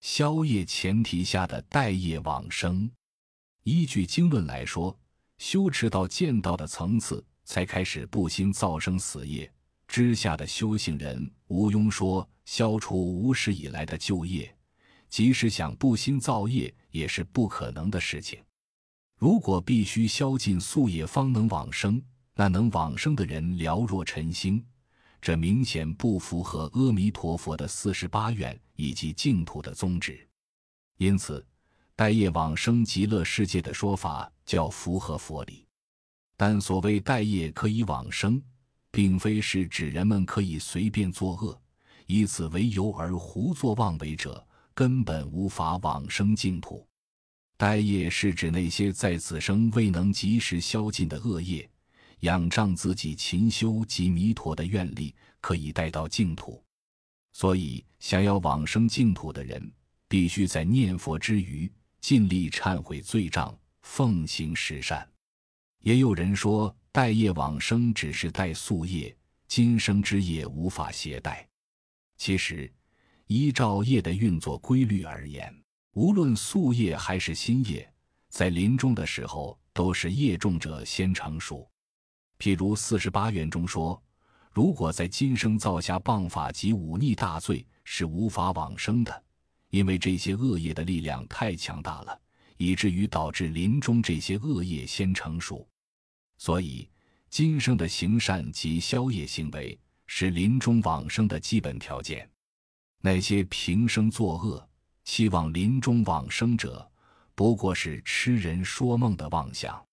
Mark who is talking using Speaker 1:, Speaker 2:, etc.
Speaker 1: 宵夜前提下的待业往生。依据经论来说，修持到见道的层次，才开始不兴造生死业之下的修行人。吴庸说，消除无始以来的旧业，即使想不兴造业，也是不可能的事情。如果必须消尽宿业方能往生，那能往生的人寥若晨星，这明显不符合阿弥陀佛的四十八愿以及净土的宗旨。因此，待业往生极乐世界的说法较符合佛理。但所谓待业可以往生，并非是指人们可以随便作恶，以此为由而胡作妄为者，根本无法往生净土。待业是指那些在此生未能及时消尽的恶业，仰仗自己勤修及弥陀的愿力，可以带到净土。所以，想要往生净土的人，必须在念佛之余，尽力忏悔罪障，奉行十善。也有人说，待业往生只是带宿业，今生之业无法携带。其实，依照业的运作规律而言。无论宿业还是新业，在临终的时候都是业重者先成熟。譬如四十八愿中说，如果在今生造下谤法及忤逆大罪，是无法往生的，因为这些恶业的力量太强大了，以至于导致临终这些恶业先成熟。所以，今生的行善及消业行为是临终往生的基本条件。那些平生作恶，期望临终往生者，不过是痴人说梦的妄想。